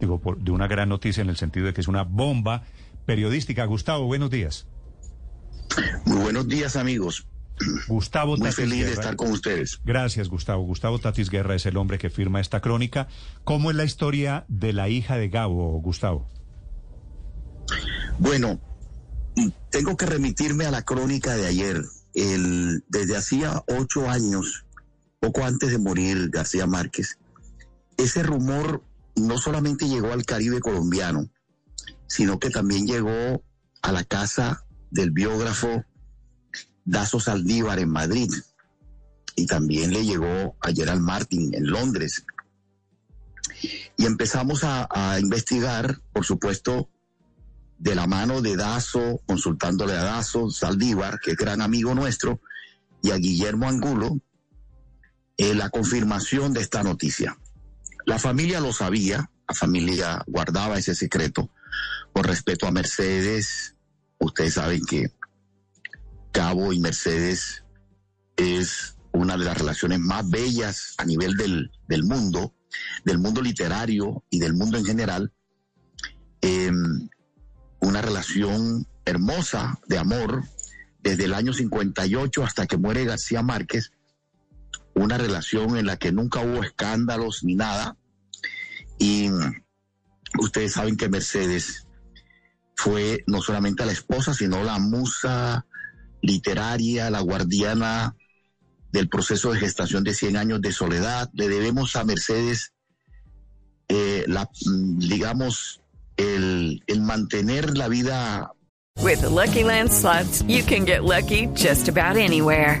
Digo, por- de una gran noticia en el sentido de que es una bomba periodística. Gustavo, buenos días. Muy buenos días, amigos. Gustavo Muy Tatis feliz de estar con ustedes. Gracias, Gustavo. Gustavo Tatis Guerra es el hombre que firma esta crónica. ¿Cómo es la historia de la hija de Gabo, Gustavo? Bueno, tengo que remitirme a la crónica de ayer. El, desde hacía ocho años, poco antes de morir García Márquez, ese rumor no solamente llegó al Caribe colombiano, sino que también llegó a la casa del biógrafo Dazo Saldívar en Madrid y también le llegó a Gerald Martin en Londres. Y empezamos a, investigar, por supuesto, de la mano de Dazo, consultándole a Dazo Saldívar, que es gran amigo nuestro, y a Guillermo Angulo, eh, la confirmación de esta noticia. La familia lo sabía, la familia guardaba ese secreto por respeto a Mercedes. Ustedes saben que Cabo y Mercedes es una de las relaciones más bellas a nivel del, del mundo, del mundo literario y del mundo en general. Em, una relación hermosa de amor desde el año 58 hasta que muere García Márquez, una relación en la que nunca hubo escándalos ni nada. Y ustedes saben que Mercedes fue no solamente la esposa, sino la musa literaria, la guardiana del proceso de gestación de 100 años de soledad. Le debemos a Mercedes, eh, la, digamos, el, el mantener la vida With the Lucky Land you can get lucky just about anywhere.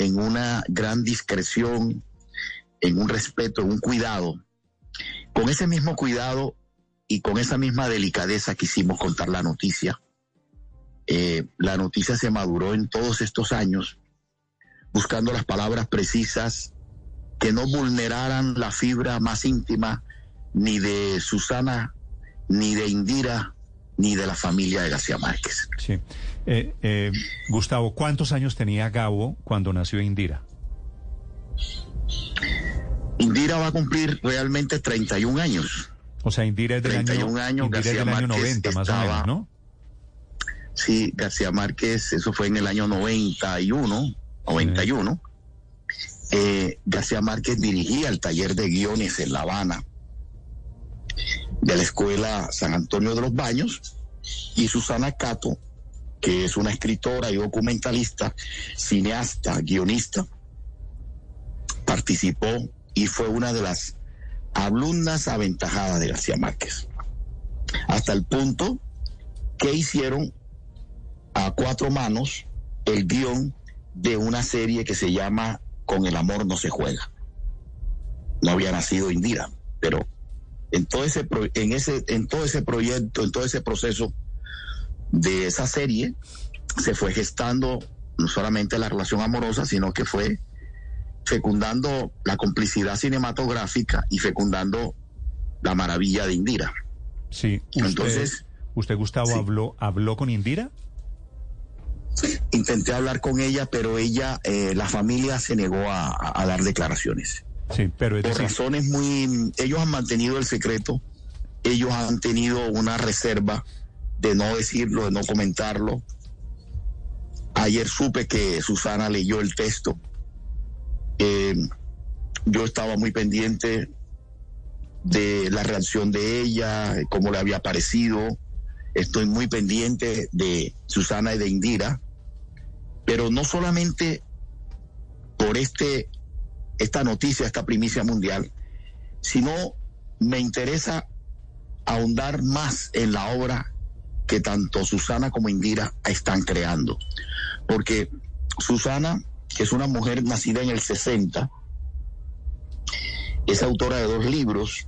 en una gran discreción, en un respeto, en un cuidado. Con ese mismo cuidado y con esa misma delicadeza quisimos contar la noticia. Eh, la noticia se maduró en todos estos años, buscando las palabras precisas que no vulneraran la fibra más íntima ni de Susana, ni de Indira, ni de la familia de García Márquez. Sí. Eh, eh, Gustavo, ¿cuántos años tenía Gabo cuando nació Indira? Indira va a cumplir realmente 31 años. O sea, Indira es del 31 año, años, Indira es del García año Márquez 90, más o menos, ¿no? Sí, García Márquez, eso fue en el año 91, 91. Eh, García Márquez dirigía el taller de guiones en La Habana de la Escuela San Antonio de los Baños y Susana Cato, que es una escritora y documentalista, cineasta, guionista, participó y fue una de las alumnas aventajadas de García Márquez. Hasta el punto que hicieron a cuatro manos el guion de una serie que se llama Con el amor no se juega. No había nacido Indira, pero en todo ese en ese en todo ese proyecto, en todo ese proceso de esa serie se fue gestando no solamente la relación amorosa, sino que fue fecundando la complicidad cinematográfica y fecundando la maravilla de Indira. Sí. Usted, Entonces, ¿Usted, Gustavo, sí. habló, habló con Indira? Intenté hablar con ella, pero ella, eh, la familia se negó a, dar declaraciones. Sí, pero es Por decir, razones muy... Ellos han mantenido el secreto, ellos han tenido una reserva de no decirlo, de no comentarlo. Ayer supe que Susana leyó el texto. Eh, yo estaba muy pendiente de la reacción de ella, cómo le había parecido. Estoy muy pendiente de Susana y de Indira, pero no solamente por este, esta noticia, esta primicia mundial, sino me interesa ahondar más en la obra que tanto Susana como Indira están creando. Porque Susana, que es una mujer nacida en el 60, es autora de dos libros,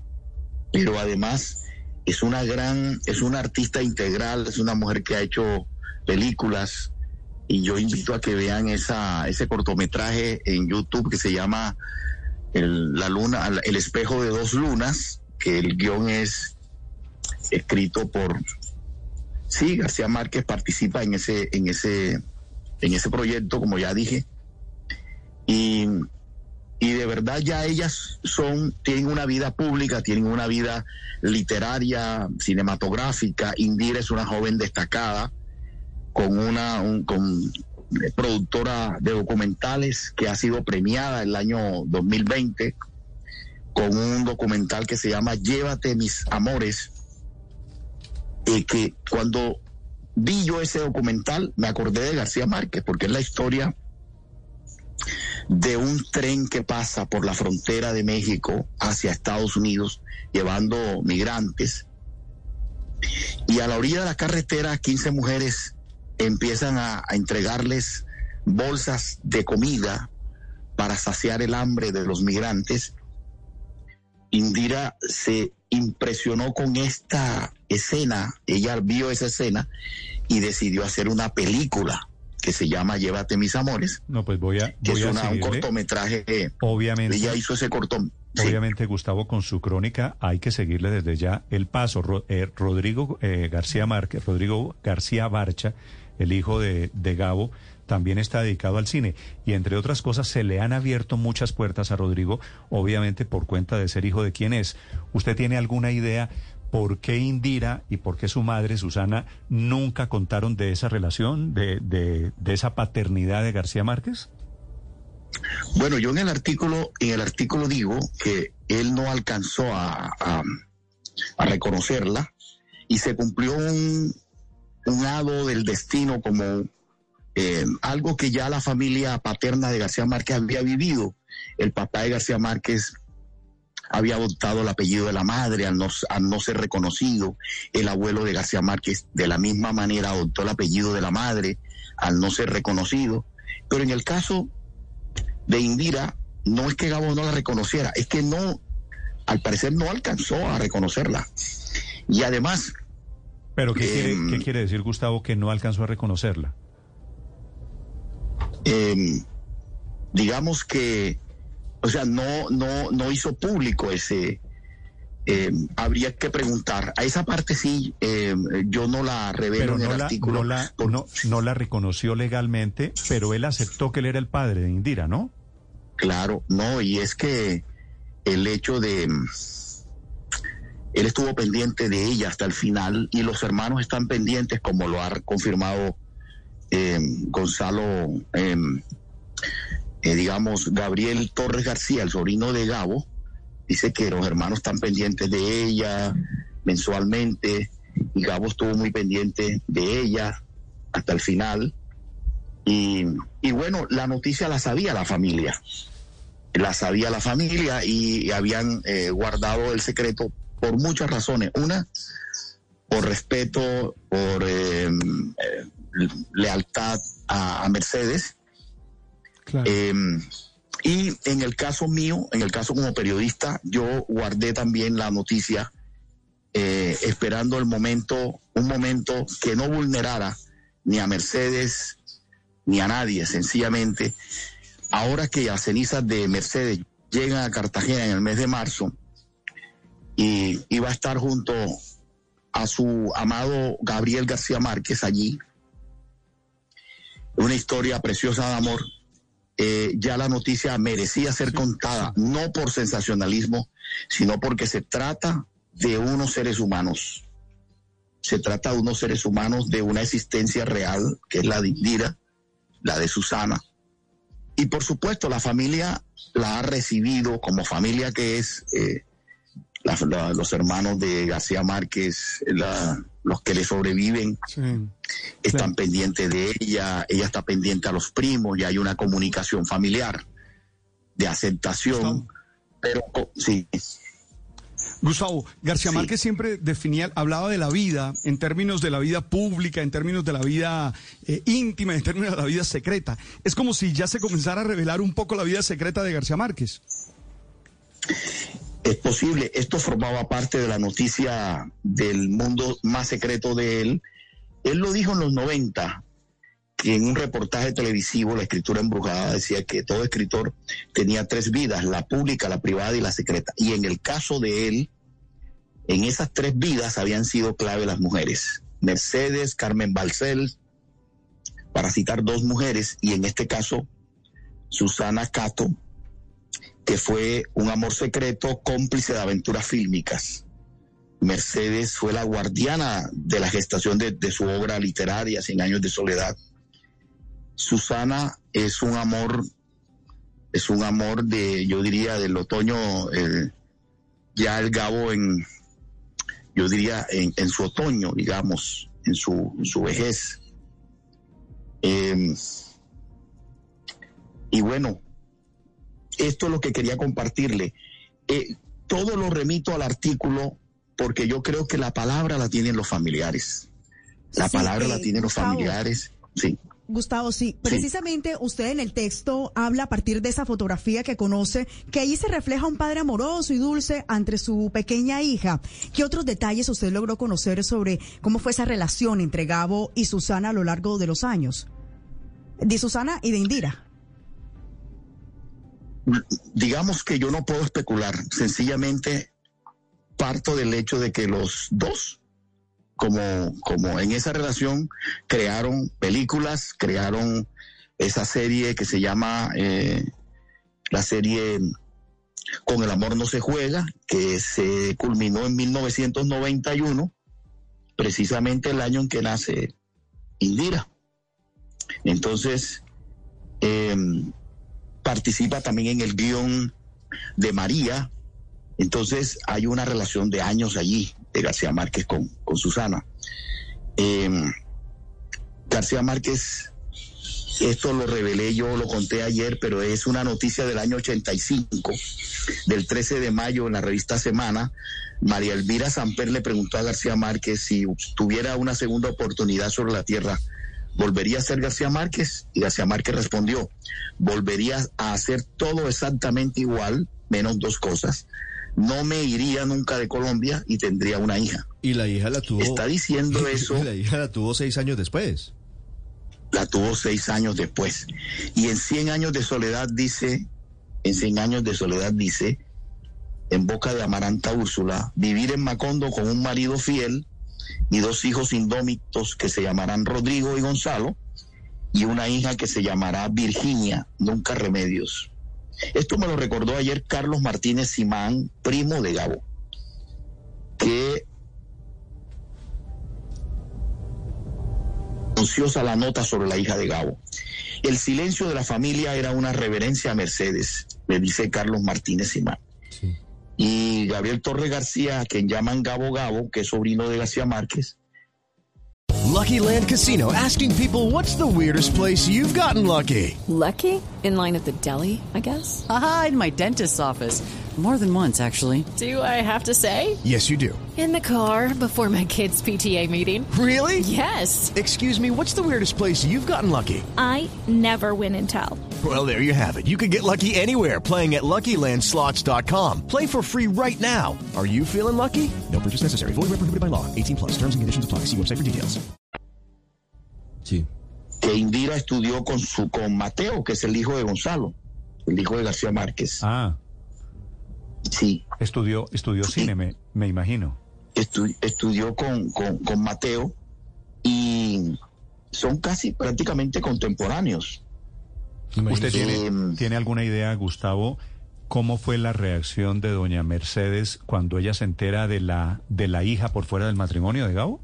pero además es una gran, es una artista integral, es una mujer que ha hecho películas y yo invito a que vean ese cortometraje en YouTube que se llama el, La Luna, El espejo de dos lunas, que el guion es escrito por sí, García Márquez participa en ese, en ese, en ese proyecto, como ya dije. Y y de verdad ya ellas son, tienen una vida pública, tienen una vida literaria, cinematográfica. Indira es una joven destacada con una con, eh, productora de documentales que ha sido premiada el año 2020 con un documental que se llama Llévate mis amores, y que cuando vi yo ese documental me acordé de García Márquez, porque es la historia de un tren que pasa por la frontera de México hacia Estados Unidos llevando migrantes. Y a la orilla de la carretera 15 mujeres empiezan a, entregarles bolsas de comida para saciar el hambre de los migrantes. Indira se impresionó con esta escena, ella vio esa escena y decidió hacer una película que se llama Llévate mis amores. No, pues voy a. Que es un cortometraje. Obviamente. Ella hizo ese cortometraje. Obviamente, Gustavo, con su crónica hay que seguirle desde ya el paso. Eh, Rodrigo eh, García Márquez, Rodrigo García Barcha, el hijo de, de Gabo, también está dedicado al cine. Y entre otras cosas, se le han abierto muchas puertas a Rodrigo, obviamente por cuenta de ser hijo de quien es. ¿Usted tiene alguna idea ¿por qué Indira y por qué su madre, Susana, nunca contaron de esa relación, de, esa paternidad de García Márquez? Bueno, yo en el artículo, en el artículo digo que él no alcanzó a, a, reconocerla y se cumplió un, un hado del destino como eh, algo que ya la familia paterna de García Márquez había vivido. El papá de García Márquez había adoptado el apellido de la madre al no, no ser reconocido. El abuelo de García Márquez de la misma manera adoptó el apellido de la madre al no ser reconocido. Pero en el caso de Indira, no es que Gabo no la reconociera, es que no, al parecer no alcanzó a reconocerla. Y además... ¿Pero qué, quiere, em, quiere decir Gustavo que no alcanzó a reconocerla? Em, digamos que o sea, no, no, no hizo público ese. Eh, habría que preguntar. A esa parte sí, eh, yo no la revelo en el artículo. No la, no, no la reconoció legalmente, pero él aceptó que él era el padre de Indira, ¿no? Claro, no, y es que el hecho de él estuvo pendiente de ella hasta el final y los hermanos están pendientes, como lo ha confirmado eh, Gonzalo eh, digamos, Gabriel Torres García, el sobrino de Gabo, dice que los hermanos están pendientes de ella mensualmente y Gabo estuvo muy pendiente de ella hasta el final. Y, bueno, la noticia la sabía la familia, la sabía la familia y, habían eh, guardado el secreto por muchas razones. Una, por respeto, por eh, lealtad a Mercedes Em, y en el caso mío, en el caso como periodista, yo guardé también la noticia eh, esperando el momento, un momento que no vulnerara ni a Mercedes ni a nadie, sencillamente. Ahora que las cenizas de Mercedes llegan a Cartagena en el mes de marzo y iba a estar junto a su amado Gabriel García Márquez allí, una historia preciosa de amor eh, ya la noticia merecía ser contada, no por sensacionalismo, sino porque se trata de unos seres humanos. Se trata de unos seres humanos de una existencia real, que es la de Indira, la de Susana. Y por supuesto, la familia la ha recibido como familia que es, eh, los hermanos de García Márquez, los que le sobreviven, están pendientes de ella, ella está pendiente a los primos, y hay una comunicación familiar de aceptación, pero sí. Gustavo, García Márquez siempre definía, hablaba de la vida en términos de la vida pública, en términos de la vida eh, íntima, en términos de la vida secreta. Es como si ya se comenzara a revelar un poco la vida secreta de García Márquez. Es posible, esto formaba parte de la noticia del mundo más secreto de él. Él lo dijo en los 90, que en un reportaje televisivo, la escritura embrujada decía que todo escritor tenía tres vidas, la pública, la privada y la secreta. Y en el caso de él, en esas tres vidas habían sido clave las mujeres. Mercedes, Carmen Balcel, para citar dos mujeres, y en este caso, Susana Cato, que fue un amor secreto cómplice de aventuras fílmicas. Mercedes fue la guardiana de la gestación de, su obra literaria, Cien años de soledad. Susana es un amor, es un amor de, yo diría, del otoño, ya el Gabo en, yo diría, en, su otoño, digamos, en su, su vejez. Em, y bueno, esto es lo que quería compartirle. Eh, todo lo remito al artículo porque yo creo que la palabra la tienen los familiares. La palabra la eh, tienen los familiares. Sí. Gustavo, sí, precisamente usted en el texto habla a partir de esa fotografía que conoce, que ahí se refleja un padre amoroso y dulce entre su pequeña hija. ¿Qué otros detalles usted logró conocer sobre cómo fue esa relación entre Gabo y Susana a lo largo de los años? De Susana y de Indira digamos que yo no puedo especular, sencillamente parto del hecho de que los dos, como, como en esa relación, crearon películas, crearon esa serie que se llama eh, la serie Con el amor no se juega, que se culminó en 1991, precisamente el año en que nace Indira. Entonces, eh, participa también en el guion de María. Entonces hay una relación de años allí de García Márquez con, con Susana. Em, García Márquez, esto lo revelé yo, lo conté ayer, pero es una noticia del año 85, del 13 de mayo en la revista Semana. María Elvira Samper le preguntó a García Márquez si tuviera una segunda oportunidad sobre la tierra, ¿volvería a ser García Márquez? Y García Márquez respondió, volvería a hacer todo exactamente igual, menos dos cosas. No me iría nunca de Colombia y tendría una hija. Y la hija la tuvo. Está diciendo eso. la hija la tuvo seis años después. La tuvo seis años después. Y en 100 años de soledad dice, en 100 años de soledad dice, en boca de Amaranta Úrsula, vivir en Macondo con un marido fiel y dos hijos indómitos que se llamarán Rodrigo y Gonzalo, y una hija que se llamará Virginia, nunca remedios. Esto me lo recordó ayer Carlos Martínez Simán, primo de Gabo, que ansiosa la nota sobre la hija de Gabo. El silencio de la familia era una reverencia a Mercedes, me dice Carlos Martínez Simán y Gabriel Torre García, a quien llaman Gabo Gabo, que es sobrino de García Márquez. Lucky Land Casino asking people what's the weirdest place you've gotten lucky. Lucky? In line at the deli, I guess. Aha, in my dentist's office. More than once, actually. Do I have to say? Yes, you do. In the car before my kids' PTA meeting. Really? Yes. Excuse me, what's the weirdest place you've gotten lucky? I never win and tell. Well, there you have it. You can get lucky anywhere playing at LuckyLandSlots.com. Play for free right now. Are you feeling lucky? No purchase necessary. Void where prohibited by law. 18 plus. Terms and conditions apply. See website for details. Sí. Que Indira estudió con su con Mateo, que es el hijo de Gonzalo, el hijo de García Márquez. Ah. Sí. Estudió, estudió cine, me, me imagino. estudió con, con, Mateo y son casi prácticamente contemporáneos. ¿Usted tiene, em, tiene alguna idea, Gustavo, cómo fue la reacción de doña Mercedes cuando ella se entera de la, de la hija por fuera del matrimonio de Gabo?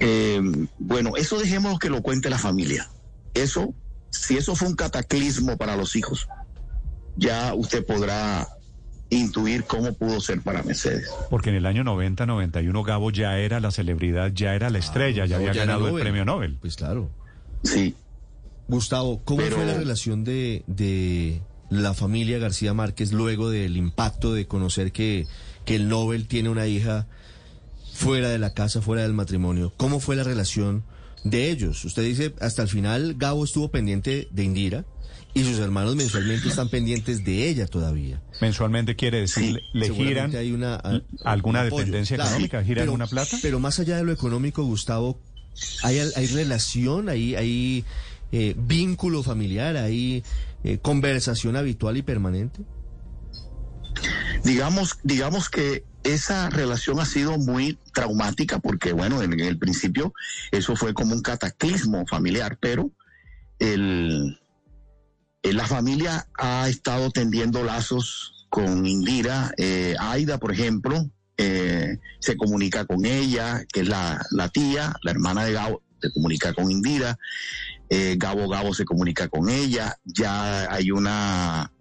Em, bueno, eso dejemos que lo cuente la familia. Eso, si eso fue un cataclismo para los hijos, ya usted podrá intuir cómo pudo ser para Mercedes. Porque en el año 90, 91, Gabo ya era la celebridad, ya era la estrella, ya había ya era ganado el premio Nobel. Pues claro. Sí. Gustavo, ¿cómo Pero- fue la relación de, de la familia García Márquez luego del impacto de conocer que, que el Nobel tiene una hija fuera de la casa, fuera del matrimonio? ¿Cómo fue la relación de ellos? Usted dice, hasta el final Gabo estuvo pendiente de Indira y sus hermanos mensualmente están pendientes de ella todavía. Mensualmente quiere decir, Sí, le giran hay una, a- alguna un dependencia Claro, económica, sí, giran pero- alguna plata. Pero más allá de lo económico, Gustavo, ¿hay, al- hay relación, hay, hay eh, vínculo familiar, hay eh, conversación habitual y permanente? Digamos, digamos que esa relación ha sido muy traumática porque, bueno, en, el principio eso fue como un cataclismo familiar, pero el, eh, la familia ha estado tendiendo lazos con Indira. Eh, Aida, por ejemplo, eh, se comunica con ella, que es la, la tía, la hermana de Gabo, se comunica con Indira. Eh, Gabo Gabo se comunica con ella. Ya hay una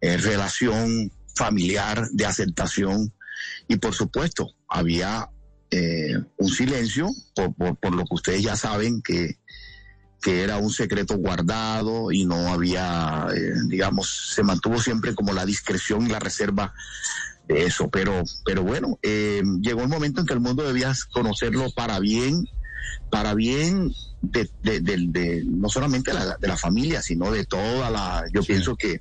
eh, relación familiar de aceptación y por supuesto había eh, un silencio por, por, por lo que ustedes ya saben que, que era un secreto guardado y no había, digamos, se mantuvo siempre como la discreción y la reserva de eso. Pero, pero bueno, llegó el momento en que el mundo debía conocerlo para bien, para bien de, de, de, de no solamente la, de la familia, sino de toda la, yo Sí. pienso que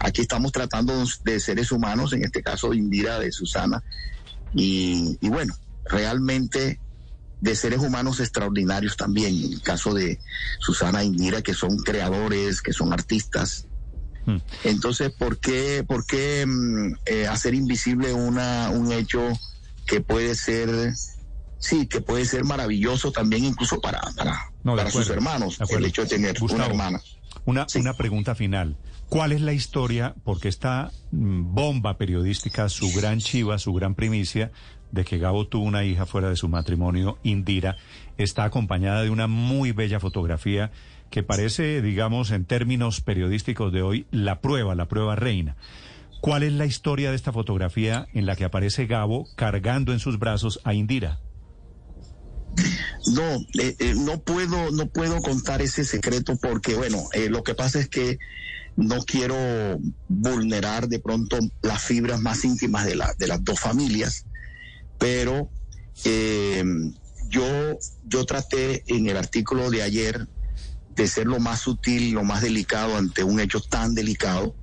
aquí estamos tratando de seres humanos, en este caso de Indira, de Susana, y, y bueno, realmente de seres humanos extraordinarios también, en el caso de Susana e Indira, que son creadores, que son artistas. Hmm. Entonces, ¿por qué, por qué mm, eh, hacer invisible una, un hecho que puede ser, sí, que puede ser maravilloso también incluso para, para, No, para sus hermanos, el hecho de tener una hermana? Una, Sí. una pregunta final. ¿Cuál es la historia? Porque esta mm, bomba periodística, su gran chiva, su gran primicia de que Gabo tuvo una hija fuera de su matrimonio, Indira, está acompañada de una muy bella fotografía que parece, digamos, en términos periodísticos de hoy, la prueba, la prueba reina. ¿Cuál es la historia de esta fotografía en la que aparece Gabo cargando en sus brazos a Indira? No, eh, eh, no puedo, no puedo contar ese secreto porque, bueno, eh, lo que pasa es que no quiero vulnerar de pronto las fibras más íntimas de, la, de las dos familias, pero yo, yo traté en el artículo de ayer de ser lo más sutil, lo más delicado ante un hecho tan delicado,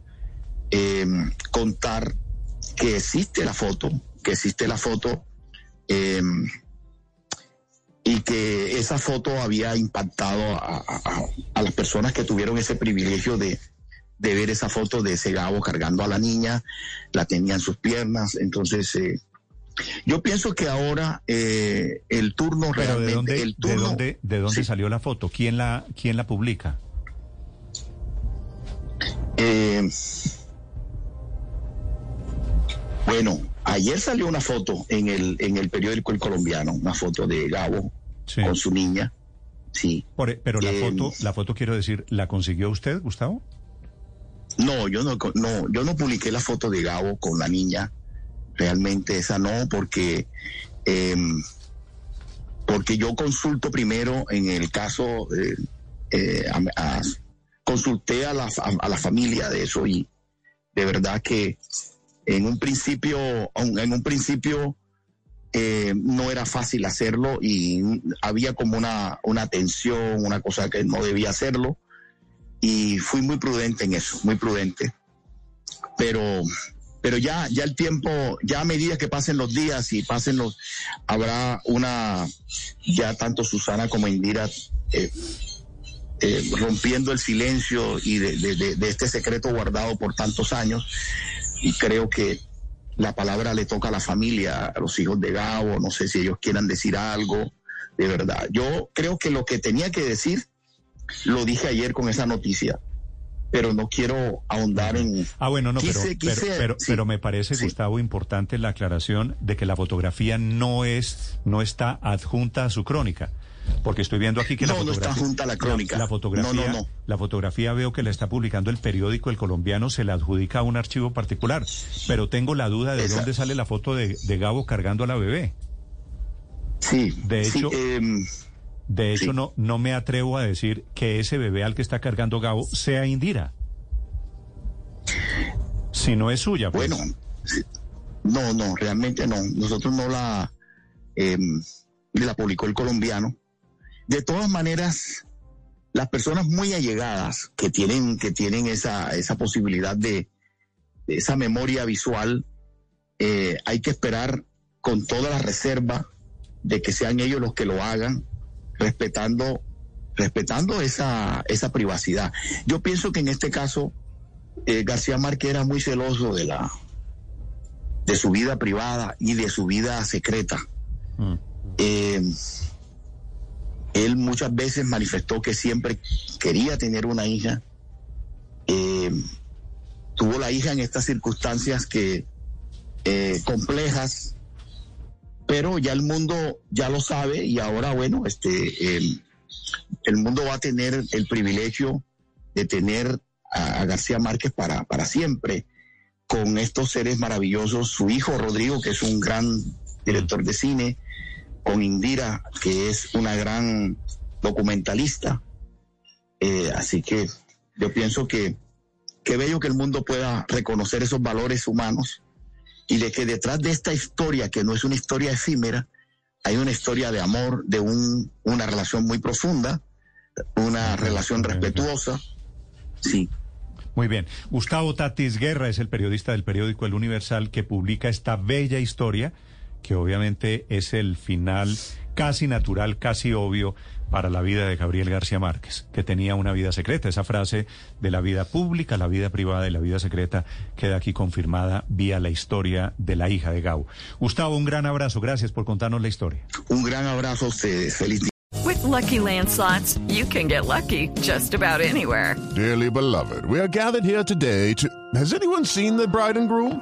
contar que existe la foto, que existe la foto. Y que esa foto había impactado a, a- las personas que tuvieron ese privilegio de, de ver esa foto de ese Gabo cargando a la niña, la tenía en sus piernas, entonces eh, yo pienso que ahora eh, el turno Pero ¿de realmente, dónde, el de turno, dónde, de dónde Sí. salió la foto? ¿Quién la, quién la publica? Eh, bueno, ayer salió una foto en el, en el periódico El Colombiano, una foto de Gabo Sí. con su niña, sí. Por- pero la Eh, foto, la foto quiero decir, ¿la consiguió usted, Gustavo? No, yo no, no, yo no publiqué la foto de Gabo con la niña. Realmente esa no, porque eh, porque yo consulto primero en el caso, eh, eh, a- a- consulté a la, a, a la familia de eso y de verdad que en un principio, en un principio eh, no era fácil hacerlo y había como una, una tensión, una cosa que no debía hacerlo y fui muy prudente en eso, muy prudente. Pero, pero ya, ya el tiempo, ya a medida que pasen los días y pasen los, habrá una, ya tanto Susana como Indira eh, eh, rompiendo el silencio y de, de- de- de este secreto guardado por tantos años. Y creo que la palabra le toca a la familia, a los hijos de Gabo, no sé si ellos quieran decir algo, de verdad. Yo creo que lo que tenía que decir lo dije ayer con esa noticia, pero no quiero ahondar en... Ah, bueno, no, pero, Quise- pero, quise- pero, sí. pero me parece, Sí. Gustavo, importante la aclaración de que la fotografía no es, no está adjunta a su crónica. Porque estoy viendo aquí que la No, no fotografía... está junta la crónica. La, fotografía, No, no, no. la fotografía veo que la está publicando el periódico El Colombiano, se la adjudica a un archivo particular. Pero tengo la duda de Esa- dónde sale la foto de, de Gabo cargando a la bebé. Sí. De sí, hecho- em, De hecho, Sí. no, no me atrevo a decir que ese bebé al que está cargando Gabo sea Indira. Si no es suya, pues. Bueno, sí. no, no, realmente no. Nosotros no la, eh, la publicó el colombiano. De todas maneras, las personas muy allegadas que tienen, que tienen esa, esa posibilidad de, de esa memoria visual, eh, hay que esperar con toda la reserva de que sean ellos los que lo hagan, respetando, respetando esa, esa privacidad. Yo pienso que en este caso, eh, García Márquez era muy celoso de la de su vida privada y de su vida secreta. Mm. Eh, él muchas veces manifestó que siempre quería tener una hija. Eh, tuvo la hija en estas circunstancias que eh, complejas, pero ya el mundo ya lo sabe y ahora bueno, este el, mundo va a tener el privilegio de tener a, a García Márquez para, para siempre con estos seres maravillosos, su hijo Rodrigo, que es un gran director de cine, con Indira, que es una gran documentalista. Eh, así que yo pienso que qué bello que el mundo pueda reconocer esos valores humanos y de que detrás de esta historia, que no es una historia efímera, hay una historia de amor, de un, una relación muy profunda, una relación respetuosa. Sí. Muy bien. Gustavo Tatis Guerra es el periodista del periódico El Universal que publica esta bella historia, que obviamente es el final casi natural, casi obvio para la vida de Gabriel García Márquez, que tenía una vida secreta. Esa frase de la vida pública, la vida privada y la vida secreta queda aquí confirmada vía la historia de la hija de Gabo. Gustavo, un gran abrazo. Gracias por contarnos la historia. Un gran abrazo a ustedes. Feliz día. With Lucky Land slots, you can get lucky just about anywhere. Dearly beloved, we are gathered here today to. Has anyone seen the bride and groom?